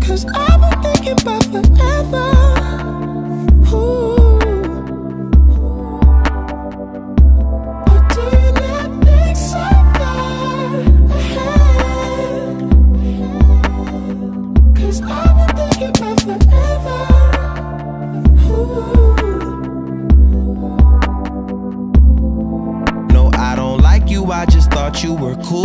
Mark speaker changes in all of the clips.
Speaker 1: Cause I've been thinking about forever. Ooh.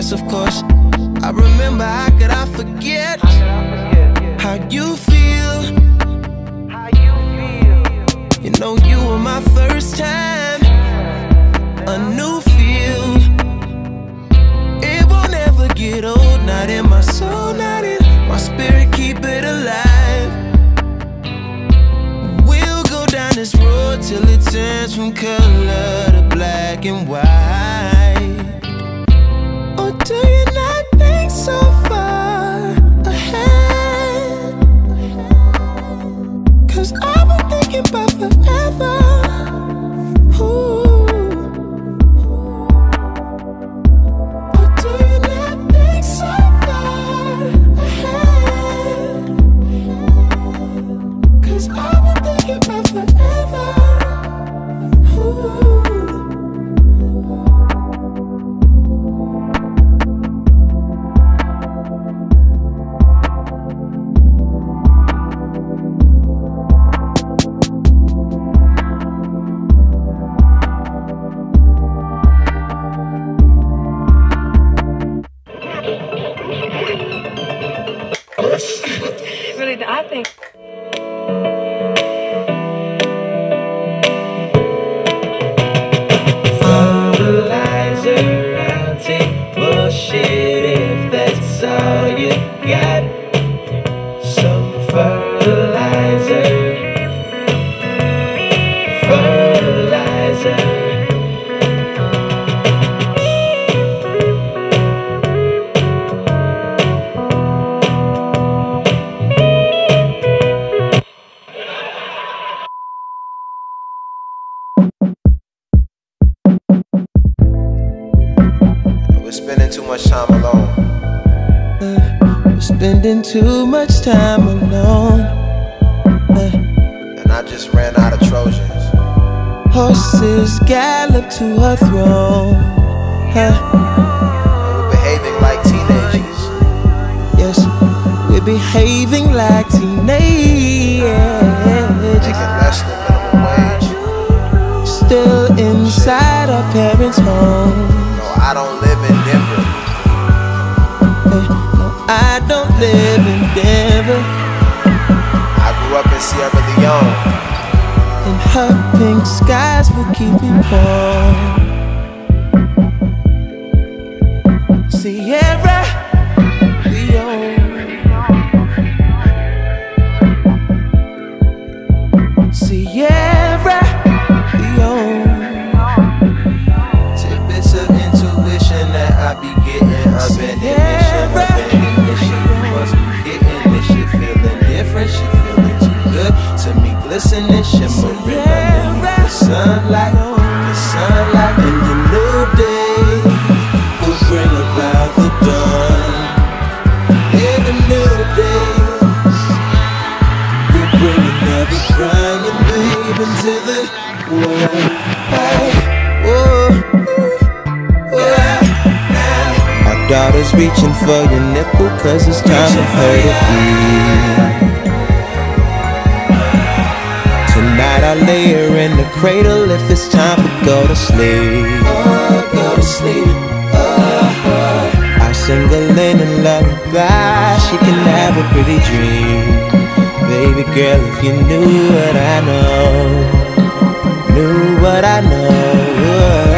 Speaker 1: Yes, of course. I remember how could I forget? How you Know you were my first time, a new feel. It won't ever get old, not in my soul, not in my spirit. Keep it alive. We'll go down this road till it turns from color to black and white. Or do you not think so far ahead? Cause I've been listen and shimmer in the sunlight, the sunlight in the new day will bring about the dawn. In the new day, will bring another crying the world. Oh, oh, oh, My daughter's reaching for your nipple, cause it's time for her to eat. Tonight I lay her in the cradle if it's time for go to sleep. Oh, go to sleep. Oh, I sing a linen lullaby, she can have a pretty dream. Baby girl, if you knew what I know, knew what I know.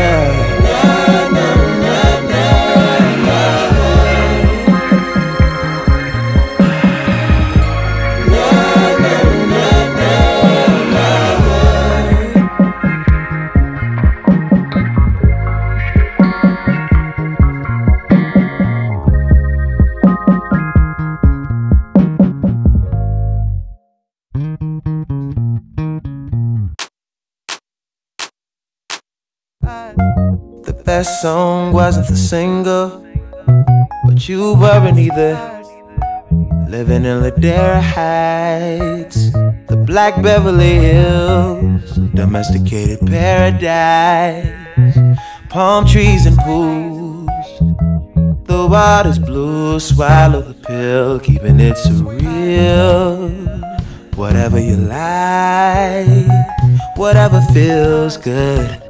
Speaker 1: Either. Living in Ladera Heights, the Black Beverly Hills, domesticated paradise, palm trees and pools. The water's blue, swallow the pill, keeping it surreal. Whatever you like, whatever feels good.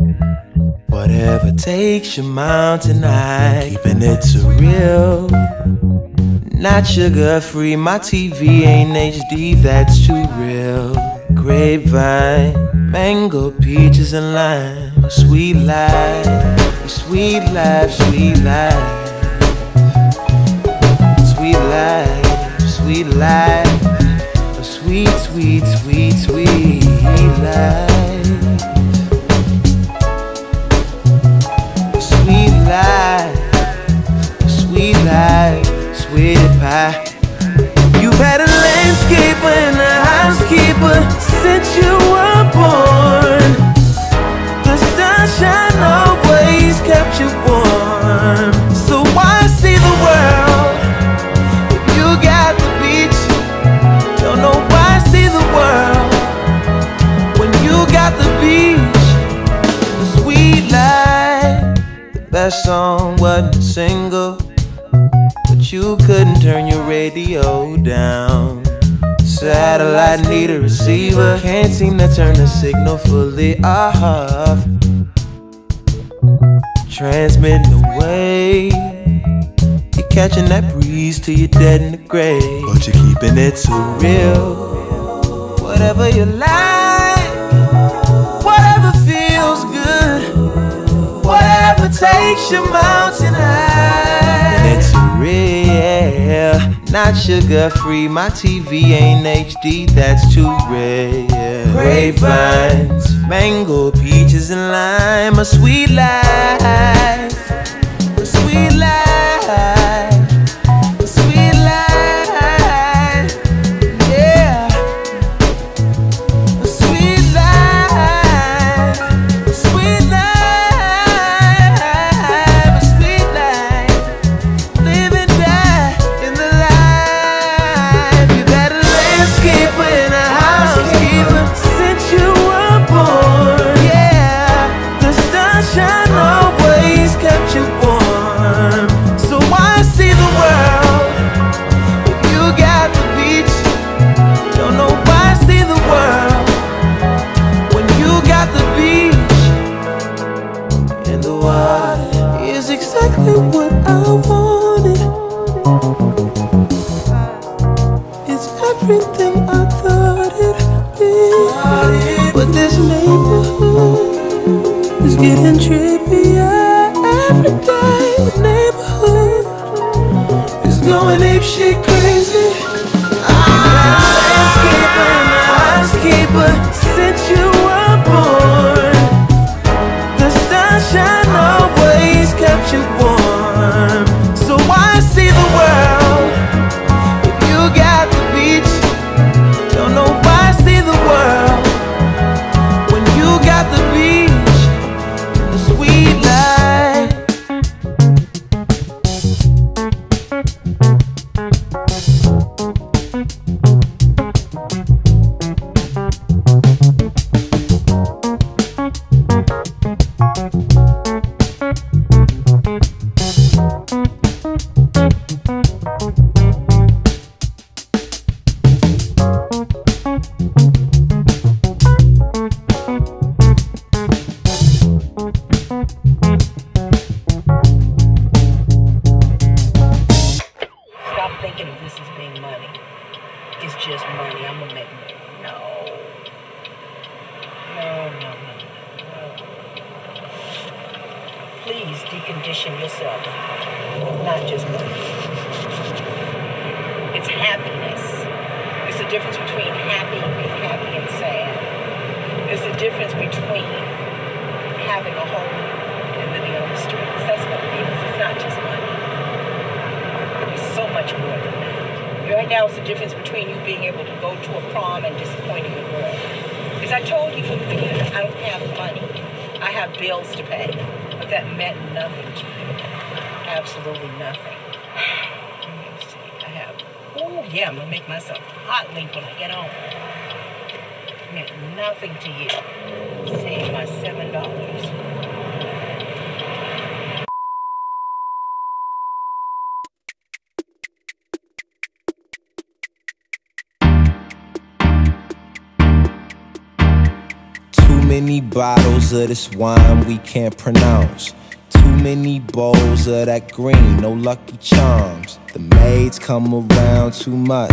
Speaker 1: Whatever takes your mountain tonight, keeping it surreal. Not sugar free, my TV ain't HD, that's too real. Grapevine, mango, peaches, and lime. Sweet life, sweet life, sweet life. Sweet life, sweet life. Sweet, sweet, sweet, sweet life. Sweet life, sweet life, sweet pie. You've had a landscaper and a housekeeper since you were born. The sunshine always kept you warm. So why see the world if you got the beach? Don't know why see the world when you got the beach. The sweet life. The best song wasn't single, you couldn't turn your radio down. Satellite need a receiver, can't seem to turn the signal fully off. Transmitting away, you're catching that breeze till you're dead in the grave, but you're keeping it so real. Whatever you like, whatever feels good. Whatever takes your mountain high. Not sugar free. My TV ain't HD, that's too rare. Grapevines, mango, peaches, and lime. A sweet life, of this wine we can't pronounce. Too many bowls of that green, no lucky charms. The maids come around too much.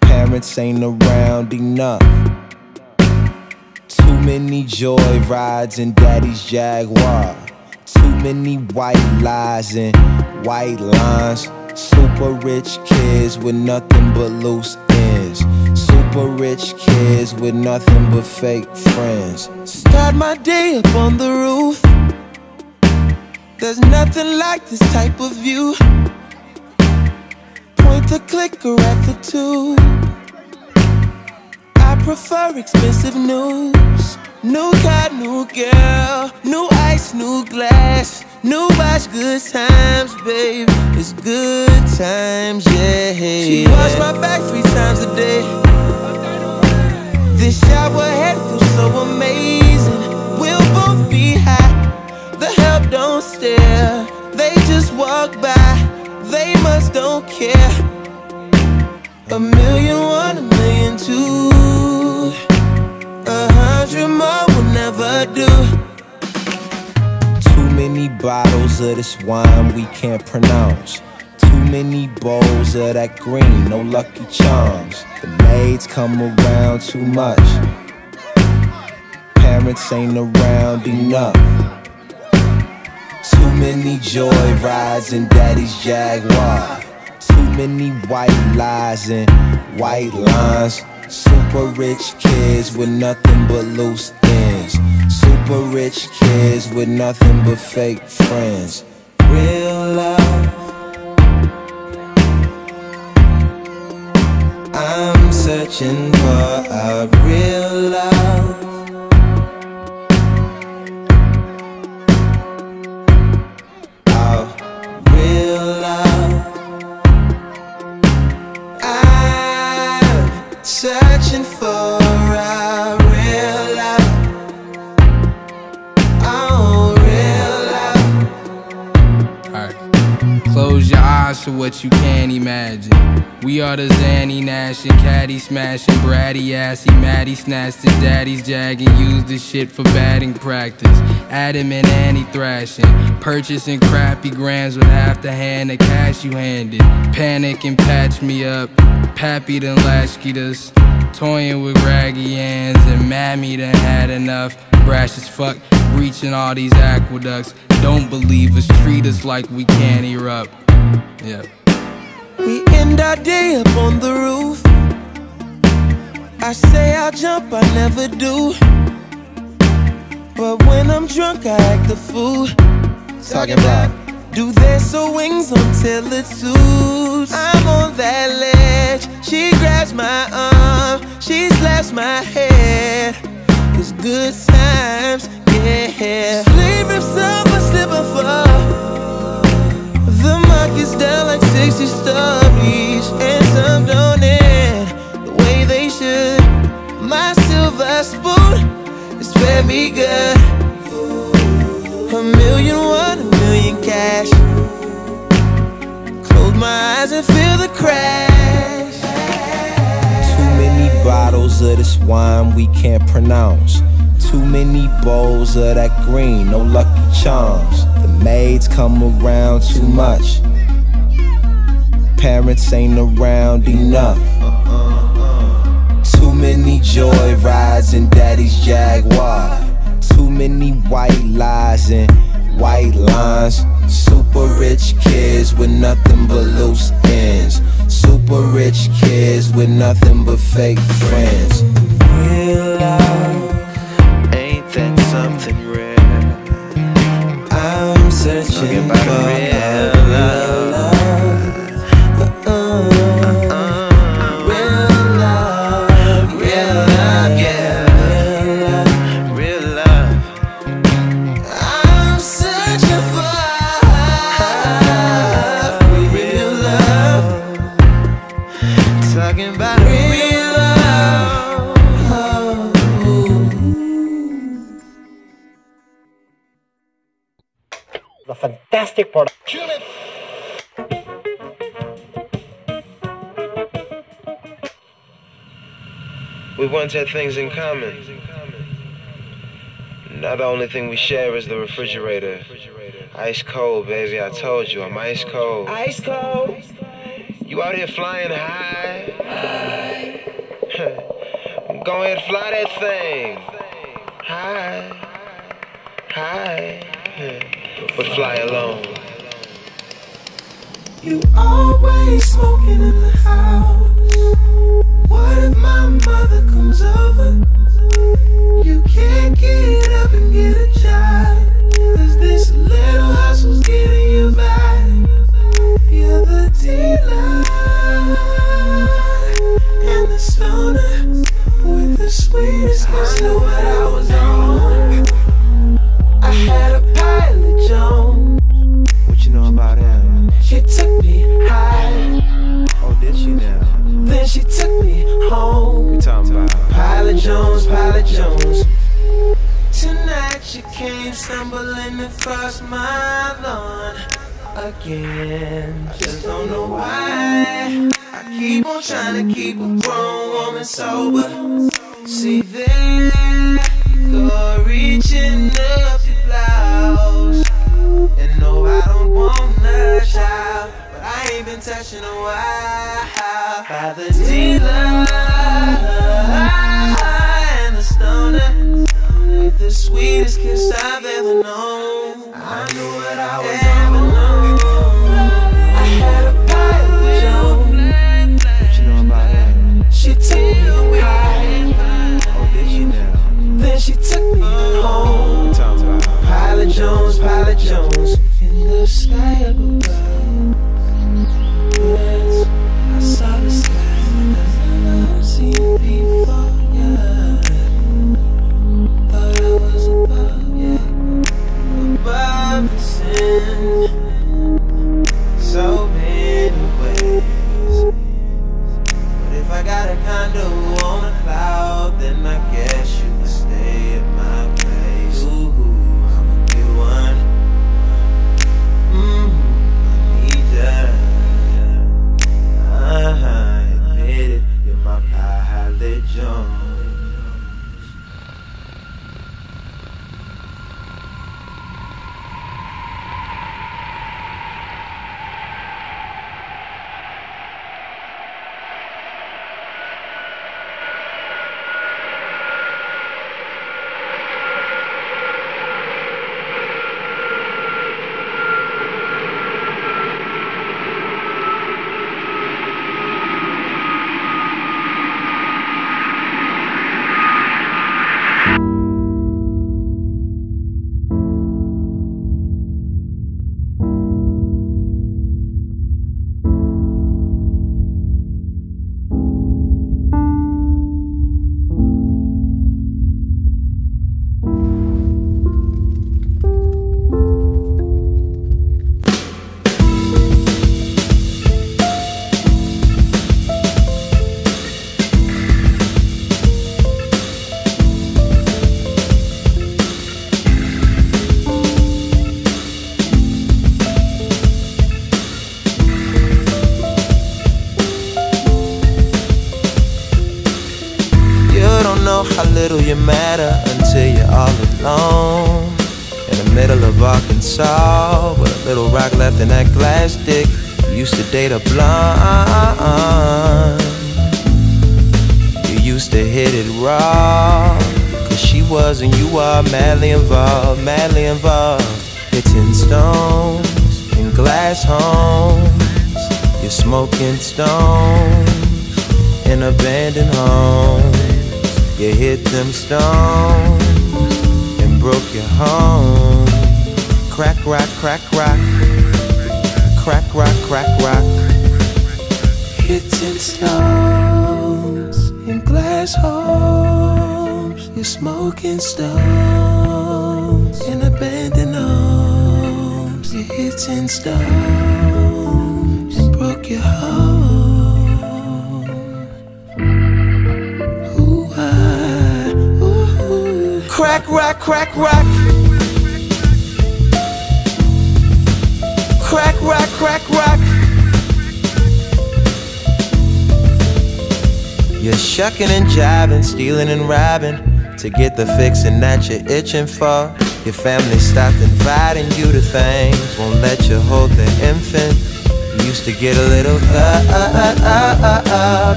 Speaker 1: Parents ain't around enough. Too many joy rides in daddy's Jaguar. Too many white lies and white lines. Super rich kids with nothing but loose. Super rich kids with nothing but fake friends. Start my day up on the roof. There's nothing like this type of view. Point the clicker at the tube. I prefer expensive news. New car, new girl, new ice, new glass, new watch, good times, babe. It's good times, yeah. She wash my back three times a day. This shower head feels so amazing. We'll both be high. The help don't stare. They just walk by. They must don't care. A million one, a million two. A hundred more will never do. Too many bottles of this wine we can't pronounce. Many bowls of that green, no lucky charms. The maids come around too much. Parents ain't around enough. Too many joy rides in daddy's Jaguar. Too many white lies and white lines. Super rich kids with nothing but loose ends. Super rich kids with nothing but fake friends. Real love. I'm searching for a real for
Speaker 2: what you can't imagine. We are the Xanny Nash and Caddy smashing, bratty assy, Maddie snatched his daddy's jag and used the shit for batting practice. Adam and Annie thrashing, purchasing crappy grams with half the hand of cash you handed. Panic and patch me up, Pappy done latchkeyed us. Toying with raggy ends and Mammy done had enough. Brash as fuck, breaching all these aqueducts. Don't believe us, treat us like we can't erupt. Yeah.
Speaker 1: We end our day up on the roof. I say I'll jump, I never do. But when I'm drunk, I act a fool. Talking about do their so wings until it suits. I'm on that ledge. She grabs my arm, she slaps my head. It's good times, yeah. Sleep if someone slip and fall. Market's down like 60 stories, and some don't end the way they should. My silver spoon is fed me good. A million, one, a million cash. Close my eyes and feel the crash. Too many bottles of this wine we can't pronounce. Too many bowls of that green, no lucky charms. The maids come around too much. Parents ain't around enough. Too many joy rides in daddy's Jaguar. Too many white lies and white lines. Super rich kids with nothing but loose ends. Super rich kids with nothing but fake friends. Real love, ain't that something rare? I'm searching for real love.
Speaker 3: Fantastic product.
Speaker 1: We once had things in common. Now the only thing we share is the refrigerator. Ice cold, baby. I told you, I'm ice cold.
Speaker 3: Ice cold.
Speaker 1: You out here flying high? Go ahead, fly that thing. High, high but fly alone. You always smoking in the house. What if my mother comes over? You can't get up and get a job. Cause this little hustle's getting you by. You're the dealer and the stoner with the sweetest know She took me high. Oh, did she now? Then she took me home. You talking about Pilot Jones, Pilot Jones. Tonight she came stumbling across my lawn again. Just don't know why. I keep on trying to keep a grown woman sober. See there, go reaching up stealing and robbing to get the fixing that you're itching for. Your family stopped inviting you to things, won't let you hold the infant. You used to get a little uh,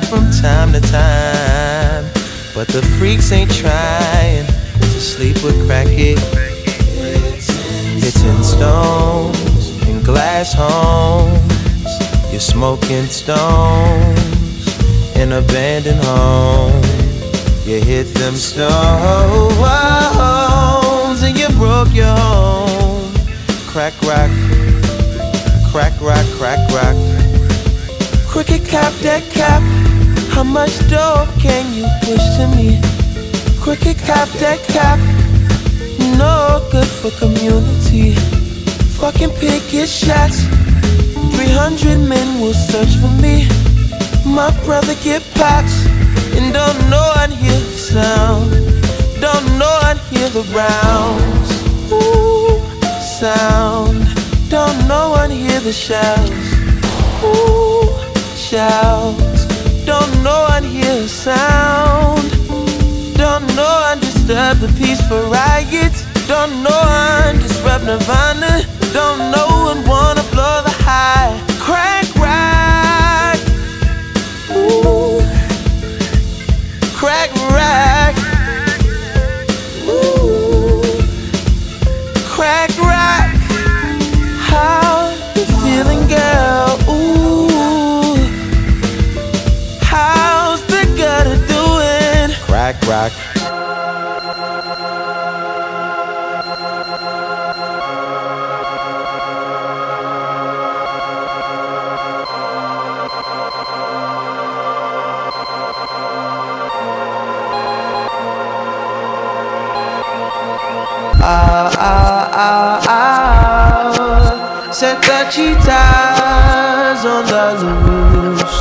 Speaker 1: from time to time, but the freaks ain't trying to sleep with crackhead. in stones in glass homes, you're smoking stones in abandoned home. You hit them stones and you broke your home. Crack rock, crack rock, crack rock. Cricket cap that cap. How much dope can you push to me? Cricket cap that cap. No good for community. Fucking pick your shots. 300 men will search for me. My brother get pops don't know I'd hear the sound. Don't know I'd hear the rounds. Ooh, sound. Don't know I'd hear the shouts. Ooh, shouts. Don't know I'd hear a sound. Don't know I'd disturb the peaceful riots. Don't know I'd disrupt Nirvana. Don't know I'd wanna blow the high. Crack Crack rock. Set the cheetahs on the loose.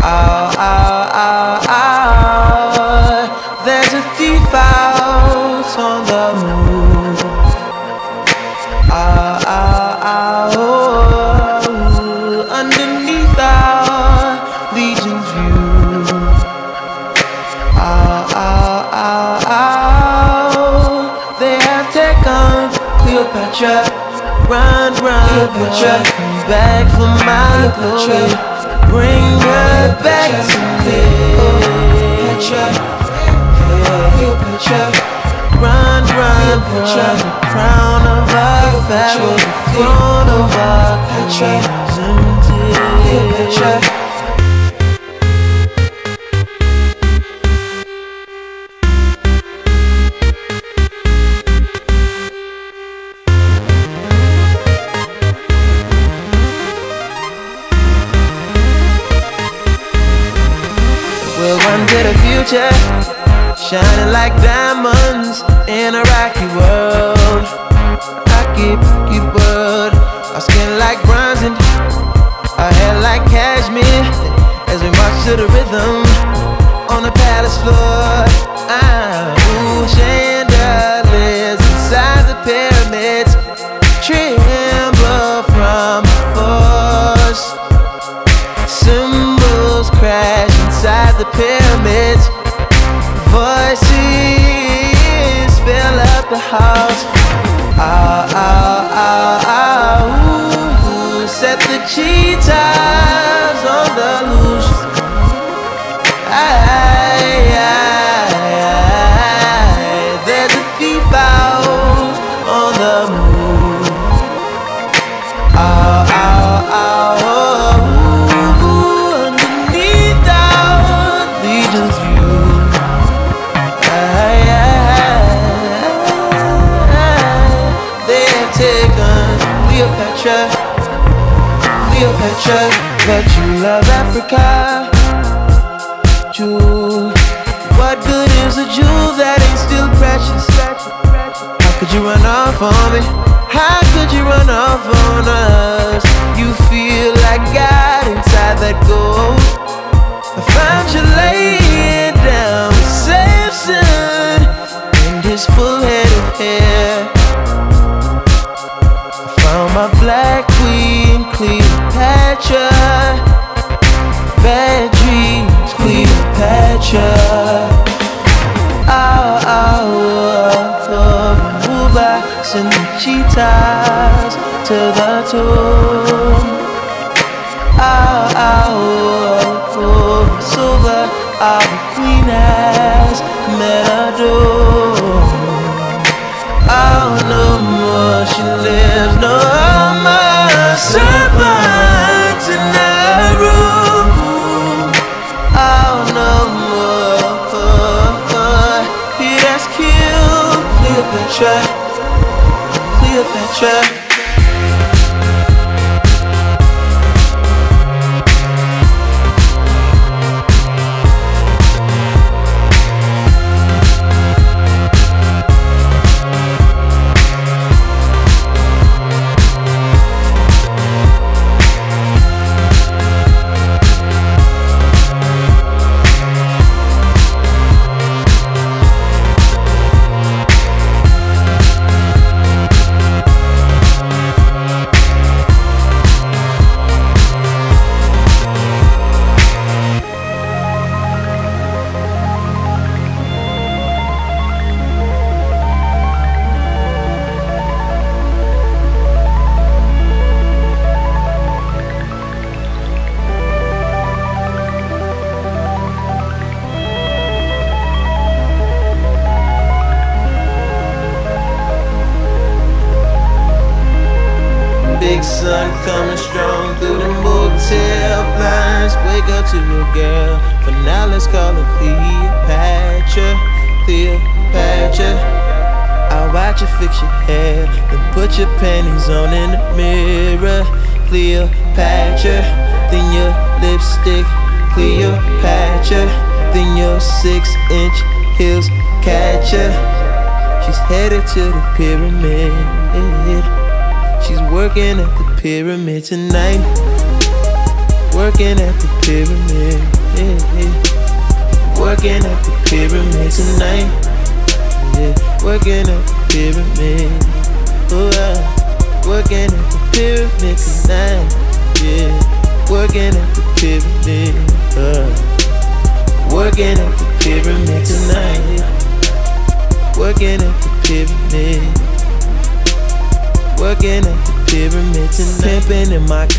Speaker 1: Ah, ah, ah, ah. There's a thief out on the move. Ah, ah, ah, oh. Underneath our legion's view. Ah, ah, ah, ah. They have taken Cleopatra. Run, run. Back for my glory. Bring her back to me. Run, run, The crown of our. The throne of our country.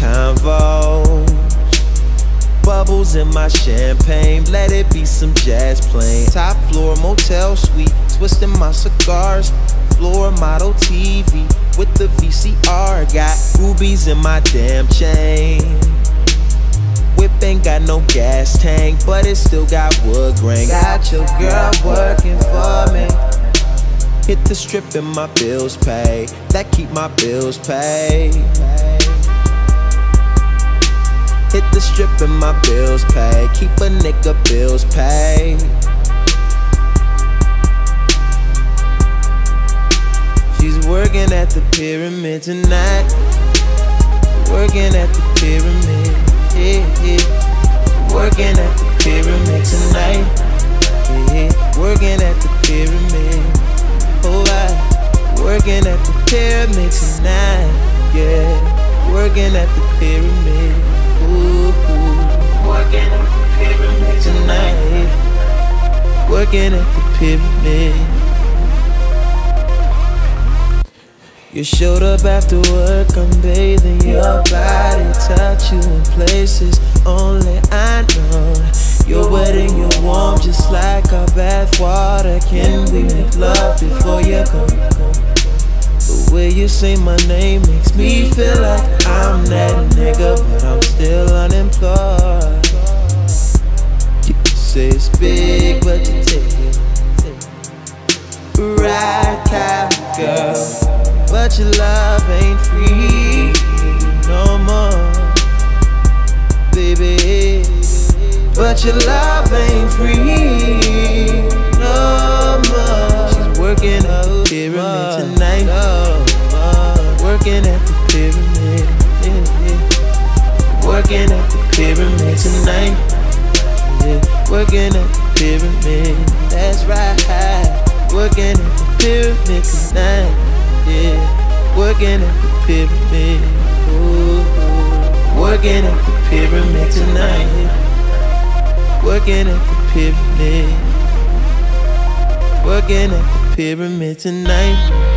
Speaker 1: Pimping in my convo. Bubbles in my champagne. Let it be some jazz playing. Top floor motel suite. Twisting my cigars. Floor model TV with the VCR. Got rubies in my damn chain. Whip ain't got no gas tank, but it still got wood grain. Got your girl working for me. Hit the strip and my bills pay. That keep my bills paid. Hit the strip and my bills pay. Keep a nigga bills paid. She's working at the pyramid tonight. Working at the pyramid. Yeah, yeah. Working at the pyramid tonight. Yeah, working at the pyramid. Oh, I working at the pyramid tonight. Yeah, working at the pyramid. Working at the pyramid tonight. Working at the pyramid. You showed up after work, I'm bathing your body, touch you in places only I know. You're wet and you're warm, just like our bath water. Can we make love before you go? The way you say my name makes me feel like I'm that nigga, but I'm still unemployed. You say it's big, but you take it. Right kind girl, but your love ain't free no more, baby. But your love ain't free, no. Working at the pyramid. Yeah, yeah. Working at the pyramid tonight. Yeah. Working at the pyramid. That's right. Working at the pyramid tonight. Yeah. Working at the pyramid. Ooh. Working at the pyramid tonight. Working at the pyramid. Working at the pyramid tonight.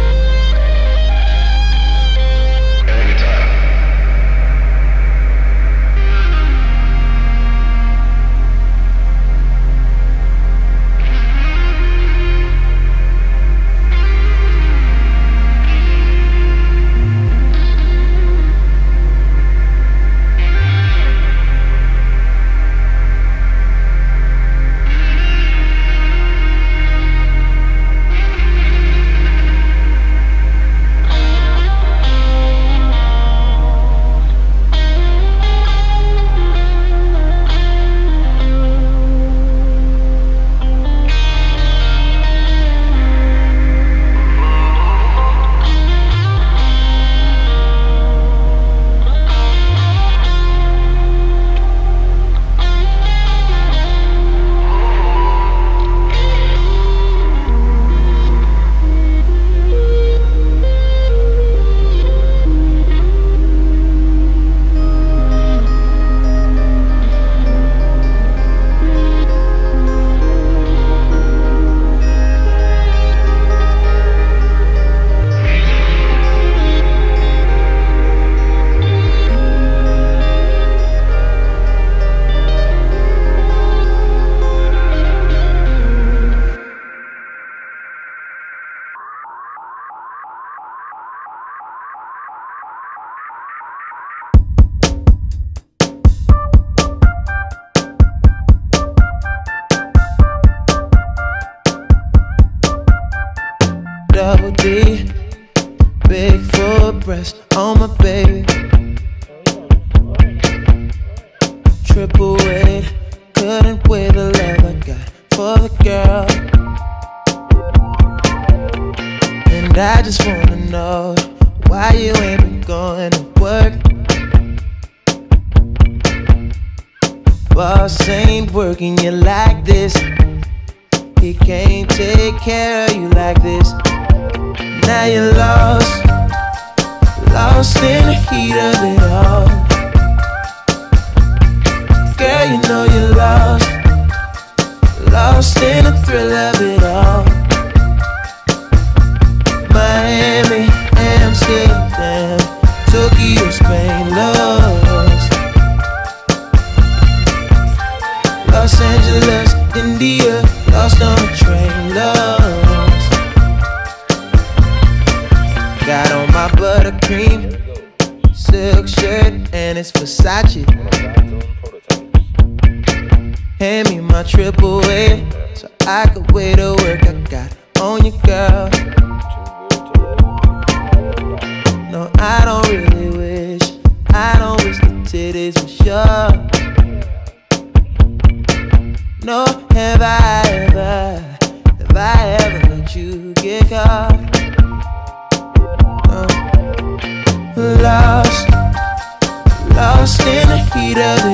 Speaker 3: Lost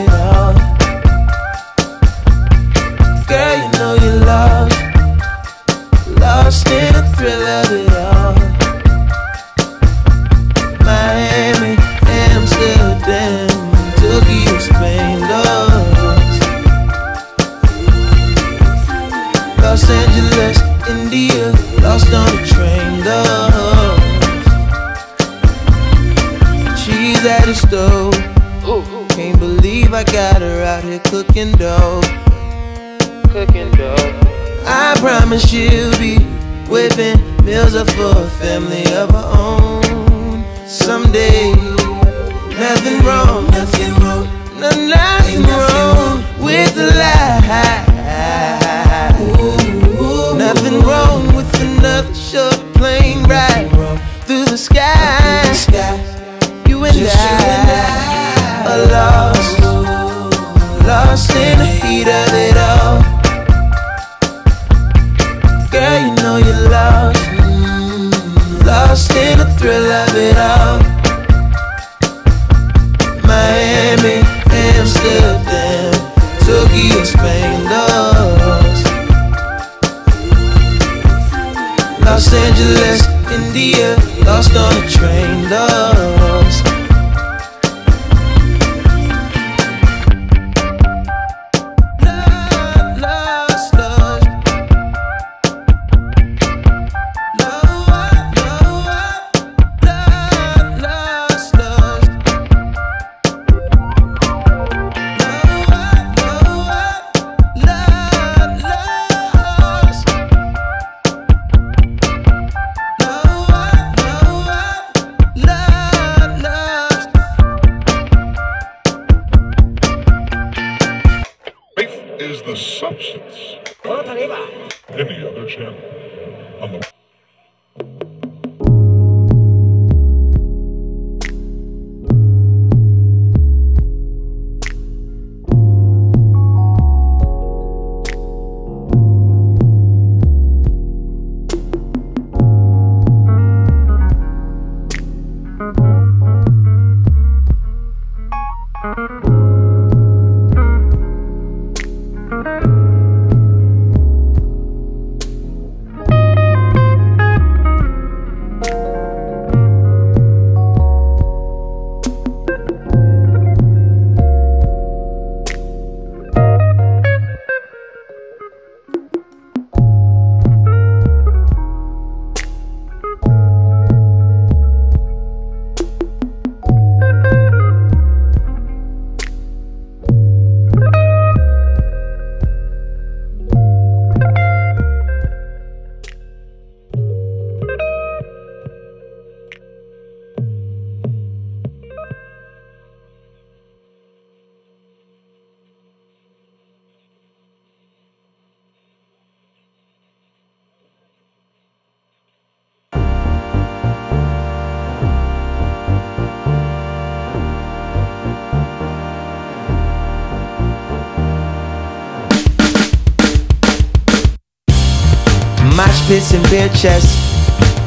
Speaker 1: pits and beer chests,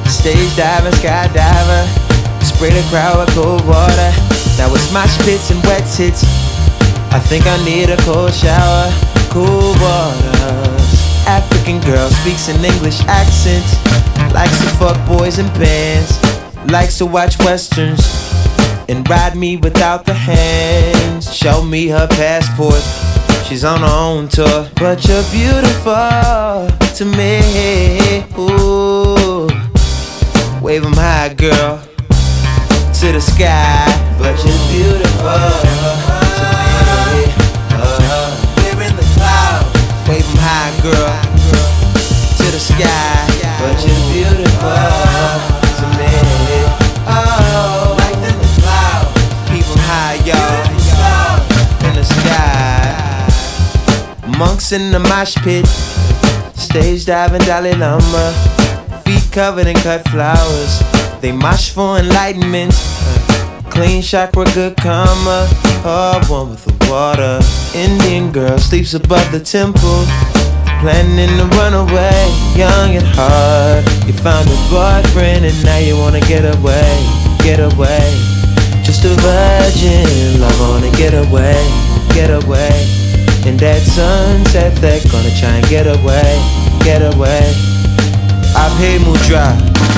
Speaker 1: stage diving, skydiver, spray the crowd with cold water. Now it's mosh pits and wet tits. I think I need a cold shower, cool water. African girl speaks an English accent, likes to fuck boys in bands, likes to watch westerns and ride me without the hands. Show me her passport. She's on her own tour, but you're beautiful to me. Ooh, wave 'em high, girl, to the sky. But you're beautiful wave 'em high, girl, to the sky. But you're beautiful Monks in the mosh pit, stage diving Dalai Lama, feet covered in cut flowers. They mosh for enlightenment, clean chakra, good karma. Oh, one with the water. Indian girl sleeps above the temple, planning to run away, young and hard. You found a boyfriend and now you wanna get away, get away. Just a virgin, love wanna get away, get away. In that sunset, they're gonna try and get away, get away. I pay Mudra.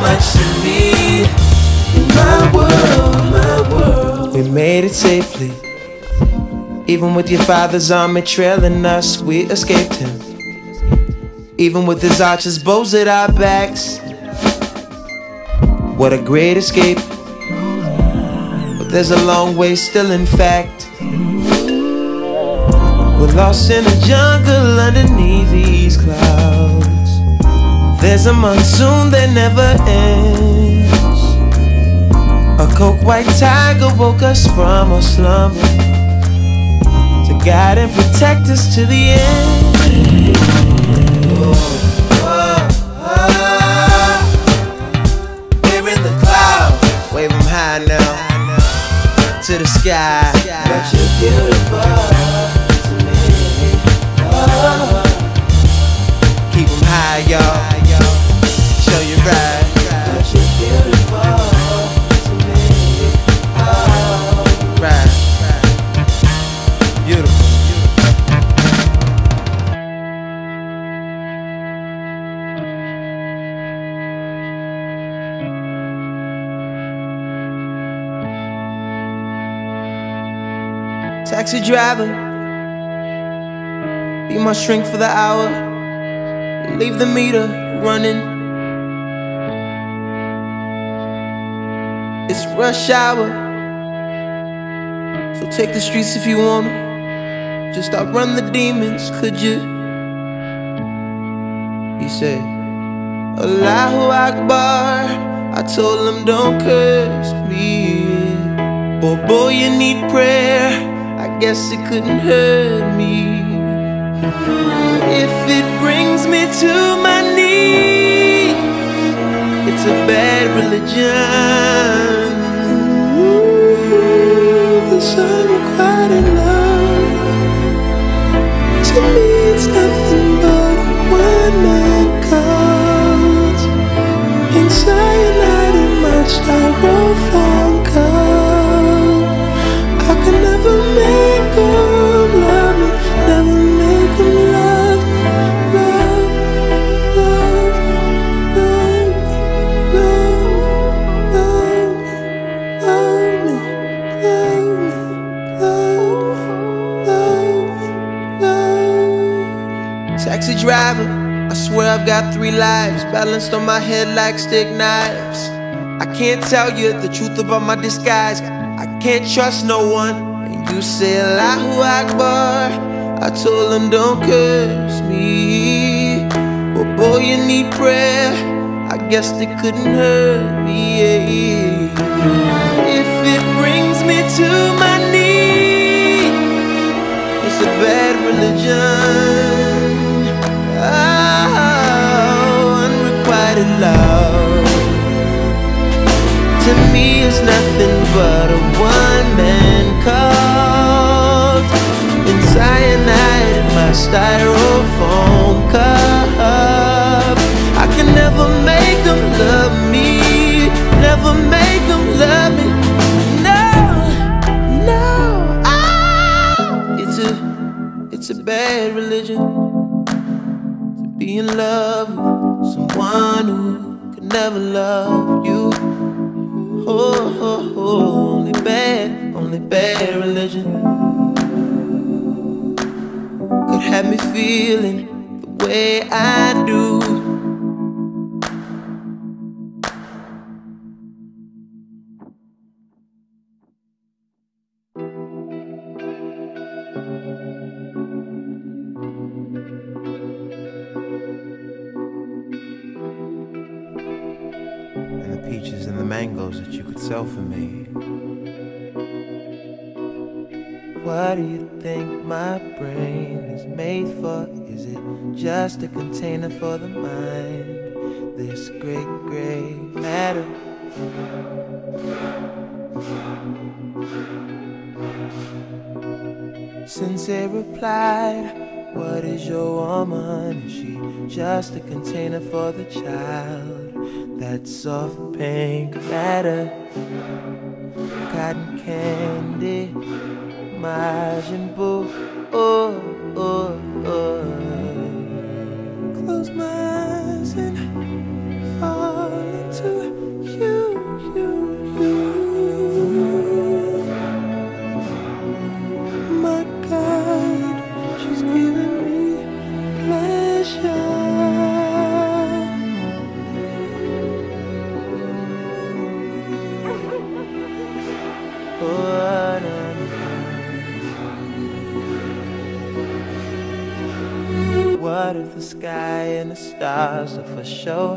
Speaker 1: Much to me. In my world, my world. We made it safely. Even with your father's army trailing us, we escaped him. Even with his archers bows at our backs. What a great escape. But there's a long way still, in fact. We're lost in a jungle underneath these clouds. There's a monsoon that never ends. A coke white tiger woke us from our slumber. to guide and protect us to the end. Taxi driver, be my shrink for the hour. Leave the meter running. It's rush hour, so take the streets if you wanna. Just outrun the demons, could you? He said, Allahu Akbar. I told him, don't curse me. Boy, boy, you need prayer. Guess it couldn't hurt me. If it brings me to my knees, it's a bad religion. Ooh, this unrequited love. To me, it's nothing but one-man cult. In cyanide in my styrofoam cup. I've got three lives balanced on my head like stick knives. I can't tell you the truth about my disguise. I can't trust no one. And you say Allahu Akbar. I told him don't curse me. But boy, you need prayer. I guess they couldn't hurt me. If it brings me to my knees, it's a bad religion. Love. To me is nothing but a one-man cult. In cyanide my styrofoam cup. I can never make them love me, never make them love me. No, no, ah, it's a, it's a bad religion to be in love someone who could never love you. Oh, oh, oh, only bad, only bad religion could have me feeling the way I do. Just a container for the mind? This great gray matter. Sensei replied, What is your woman? Is she just a container for the child? That soft pink matter, cotton candy, Majin Buu. Oh, oh, oh. Stars are for show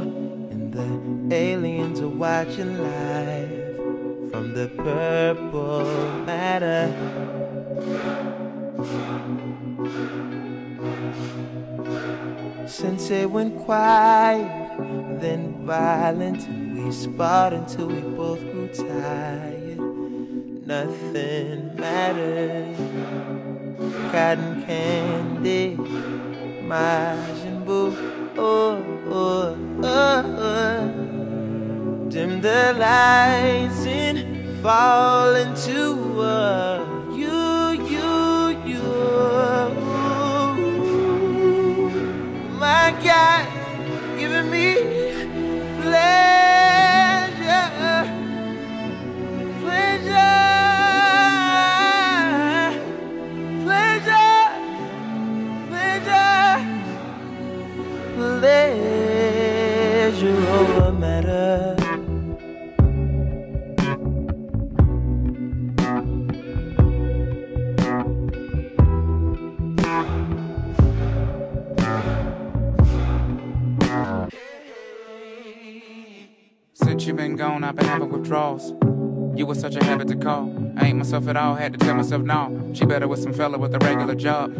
Speaker 1: and the aliens are watching live from the purple matter? Since it went quiet, then violent, we sparred until we both grew tired. Nothing mattered. Cotton candy, Majin Buu, oh, oh, oh, oh. Dim the lights and fall into a you, you, you. My God,
Speaker 4: gone, I've been having withdrawals. You was such a habit to call. I ain't myself at all, had to tell myself no. She better with some fella with a regular job.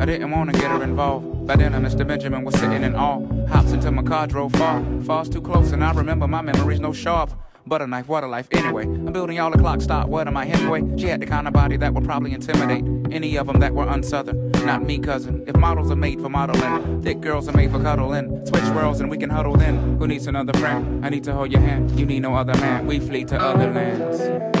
Speaker 4: I didn't wanna get her involved. By then, Mr. Benjamin was sitting in awe. Hops until my car drove far. Falls too close, and I remember my memories no sharp. Butter knife, water life. Anyway, I'm building y'all a clock stop. What am I, Hemingway? She had the kind of body that would probably intimidate any of them that were unsouthern. Not me, cousin. If models are made for modeling, thick girls are made for cuddling. Switch worlds and we can huddle then. Who needs another friend? I need to hold your hand. You need no other man. We flee to other lands.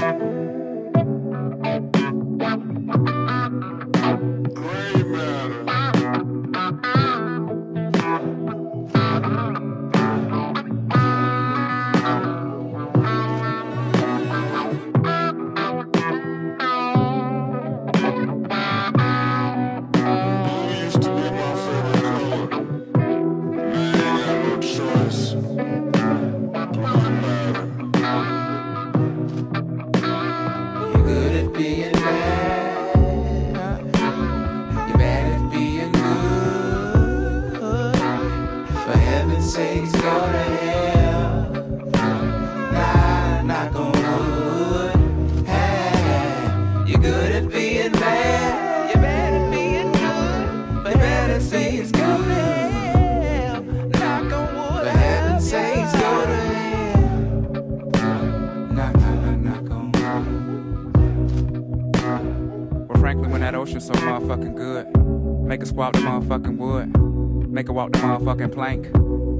Speaker 4: Plank,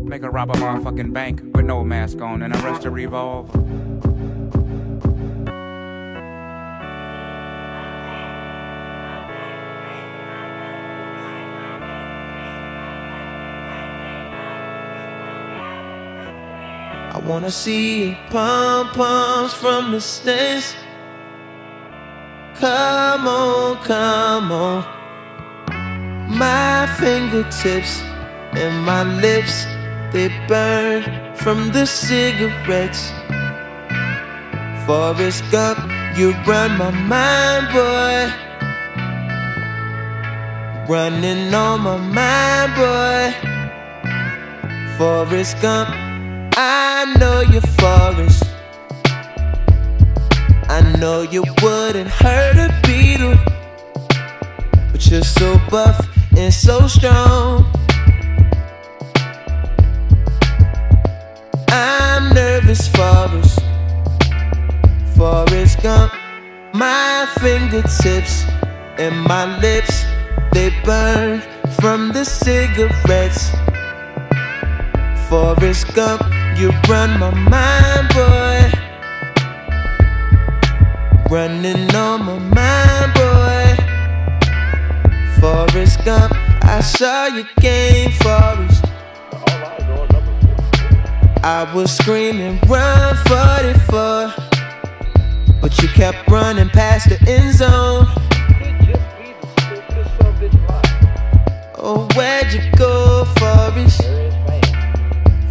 Speaker 4: make her rob a motherfucking bank with no mask on and arrest a revolver.
Speaker 1: I wanna see pom poms from the stands. Come on, come on. My fingertips and my lips, they burn from the cigarettes. Forrest Gump, you run my mind, boy. Running on my mind, boy. Forrest Gump. I know you're Forrest. I know you wouldn't hurt a beetle, but you're so buff and so strong. Forrest. Forrest Gump. My fingertips and my lips, they burn from the cigarettes. Forrest Gump, you run my mind, boy. Running on my mind, boy. Forrest Gump, I saw your game, Forrest. I was screaming, run 44. But you kept running past the end zone. Oh, where'd you go, Forrest?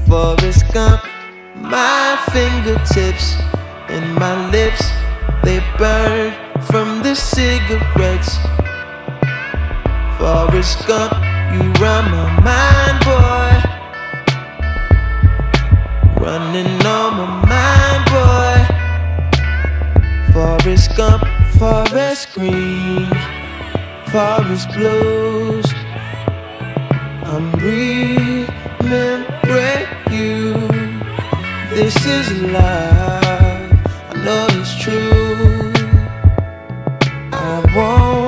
Speaker 1: Forrest Gump. My fingertips and my lips, they burn from the cigarettes. Forrest Gump, you run my mind, boy. Running on my mind, boy. Forrest Gump, Forest Green. forest blues. I'm remembering you. This is love. I know it's true. I won't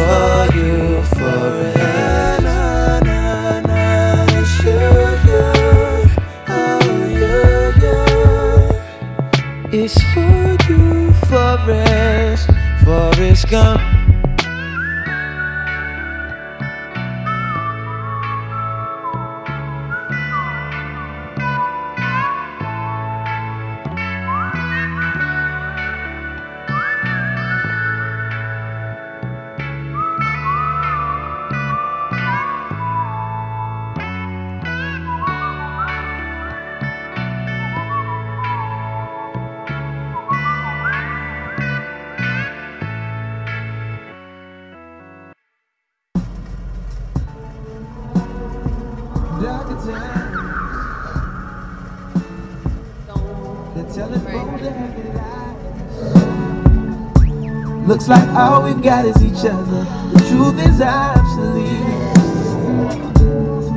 Speaker 1: for you forever. Na, na, na, it's you, you, oh, you, you. It's for you, Forrest. Like all we've got is each other. The truth is obsolete.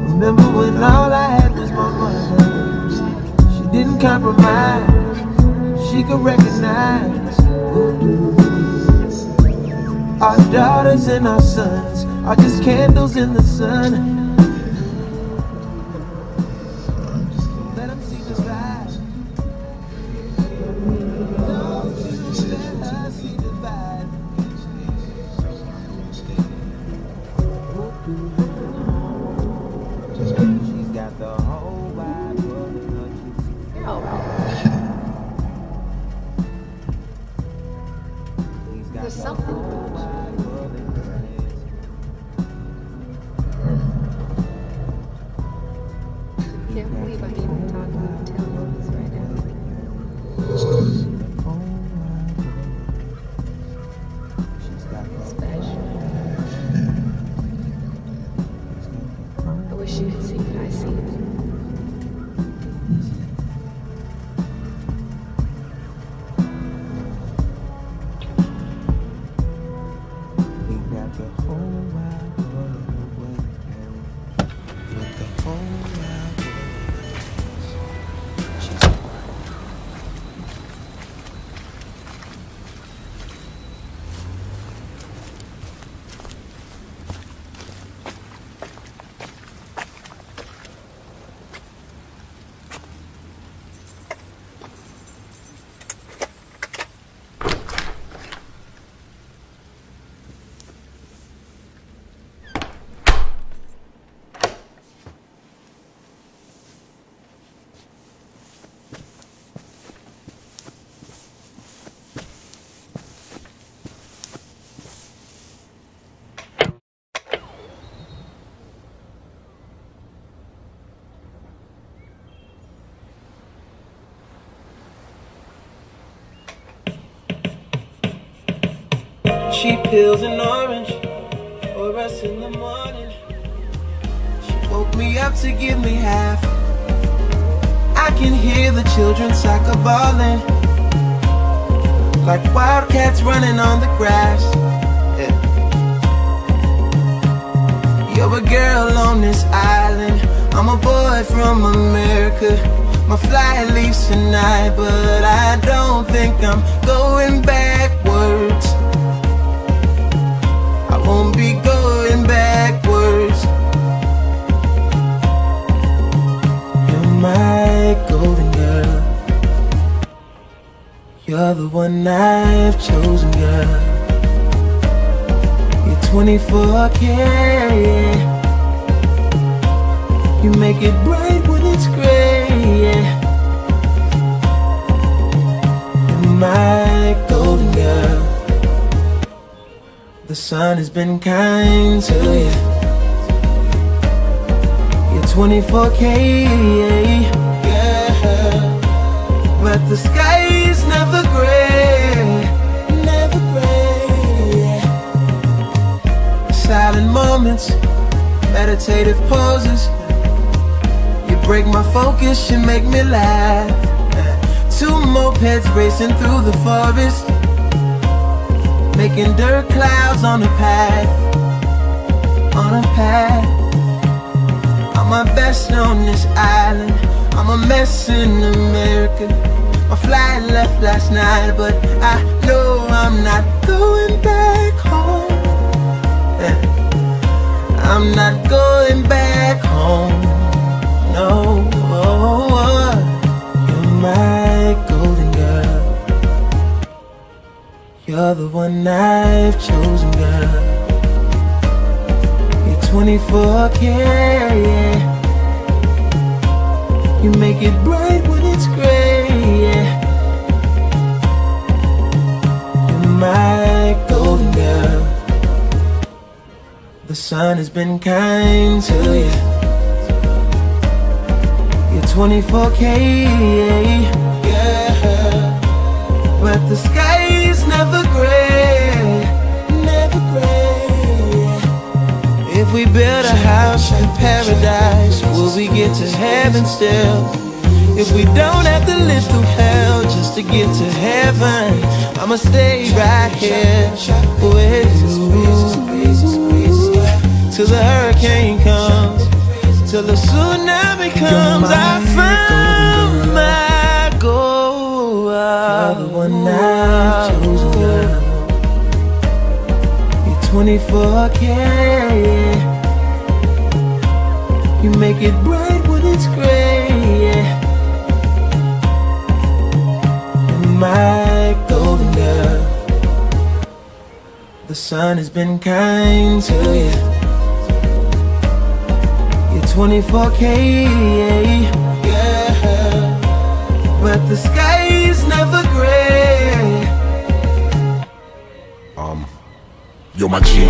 Speaker 1: Remember when all I had was my mother? She didn't compromise. She could recognize. Our daughters and our sons are just candles in the sun. With the whole wide world. She's She peels an orange for us in the morning. She woke me up to give me half. I can hear the children soccer balling. Like wildcats running on the grass. Yeah. You're a girl on this island. I'm a boy from America. My flight leaves tonight, but I don't think I'm going backwards. You're the one I've chosen, girl. You're 24K. You make it bright when it's gray. You're my golden girl. The sun has been kind to you. You're 24K, yeah. But the sky moments, meditative poses. You break my focus, you make me laugh. Two mopeds racing through the forest, making dirt clouds on the path, on a path. I'm my best on this island. I'm a mess in America. My flight left last night, but I know I'm not going back home. Yeah. I'm not going back home. No, you're my golden girl. You're the one I've chosen, girl. You're 24K, yeah. You make it bright when it's gray, yeah. You're my golden girl. The sun has been kind to you. You're 24K, yeah. But the sky is never gray, never gray. If we build a house in paradise, will we get to heaven still? If we don't have to live through hell just to get to heaven, I'ma stay right here with you till the hurricane comes, till the tsunami comes. I found my goal. You're the one I've chosen, girl. You're 24K. You make it bright when it's gray. My golden girl. The sun has been kind to you. You're 24K, yeah. But the sky is never gray.
Speaker 3: Um, Yo, my G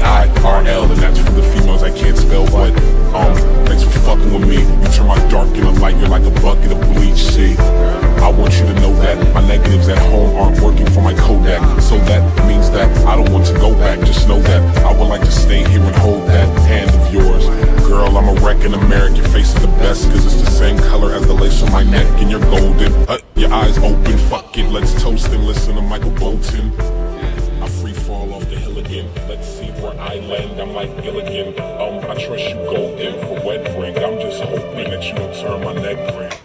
Speaker 3: O L D E N G I R L, and that's for the females I can't spell. But um, thanks for fucking with me. You turn my dark into light. You're like a bucket of bleach. See, I want you to know that my negatives at home aren't working for my Kodak. So that means that I don't want to go back. Just know that I would like to stay here and hold that hand of yours. Girl, I'm a wrecking American face is the best Cause it's the same color as the lace on my neck And you're golden, uh, your eyes open Fuck it, let's toast and listen to Michael Bolton I'm like Gilligan. Um, I trust you go in for wet drink. I'm just hoping that you don't turn my neck green.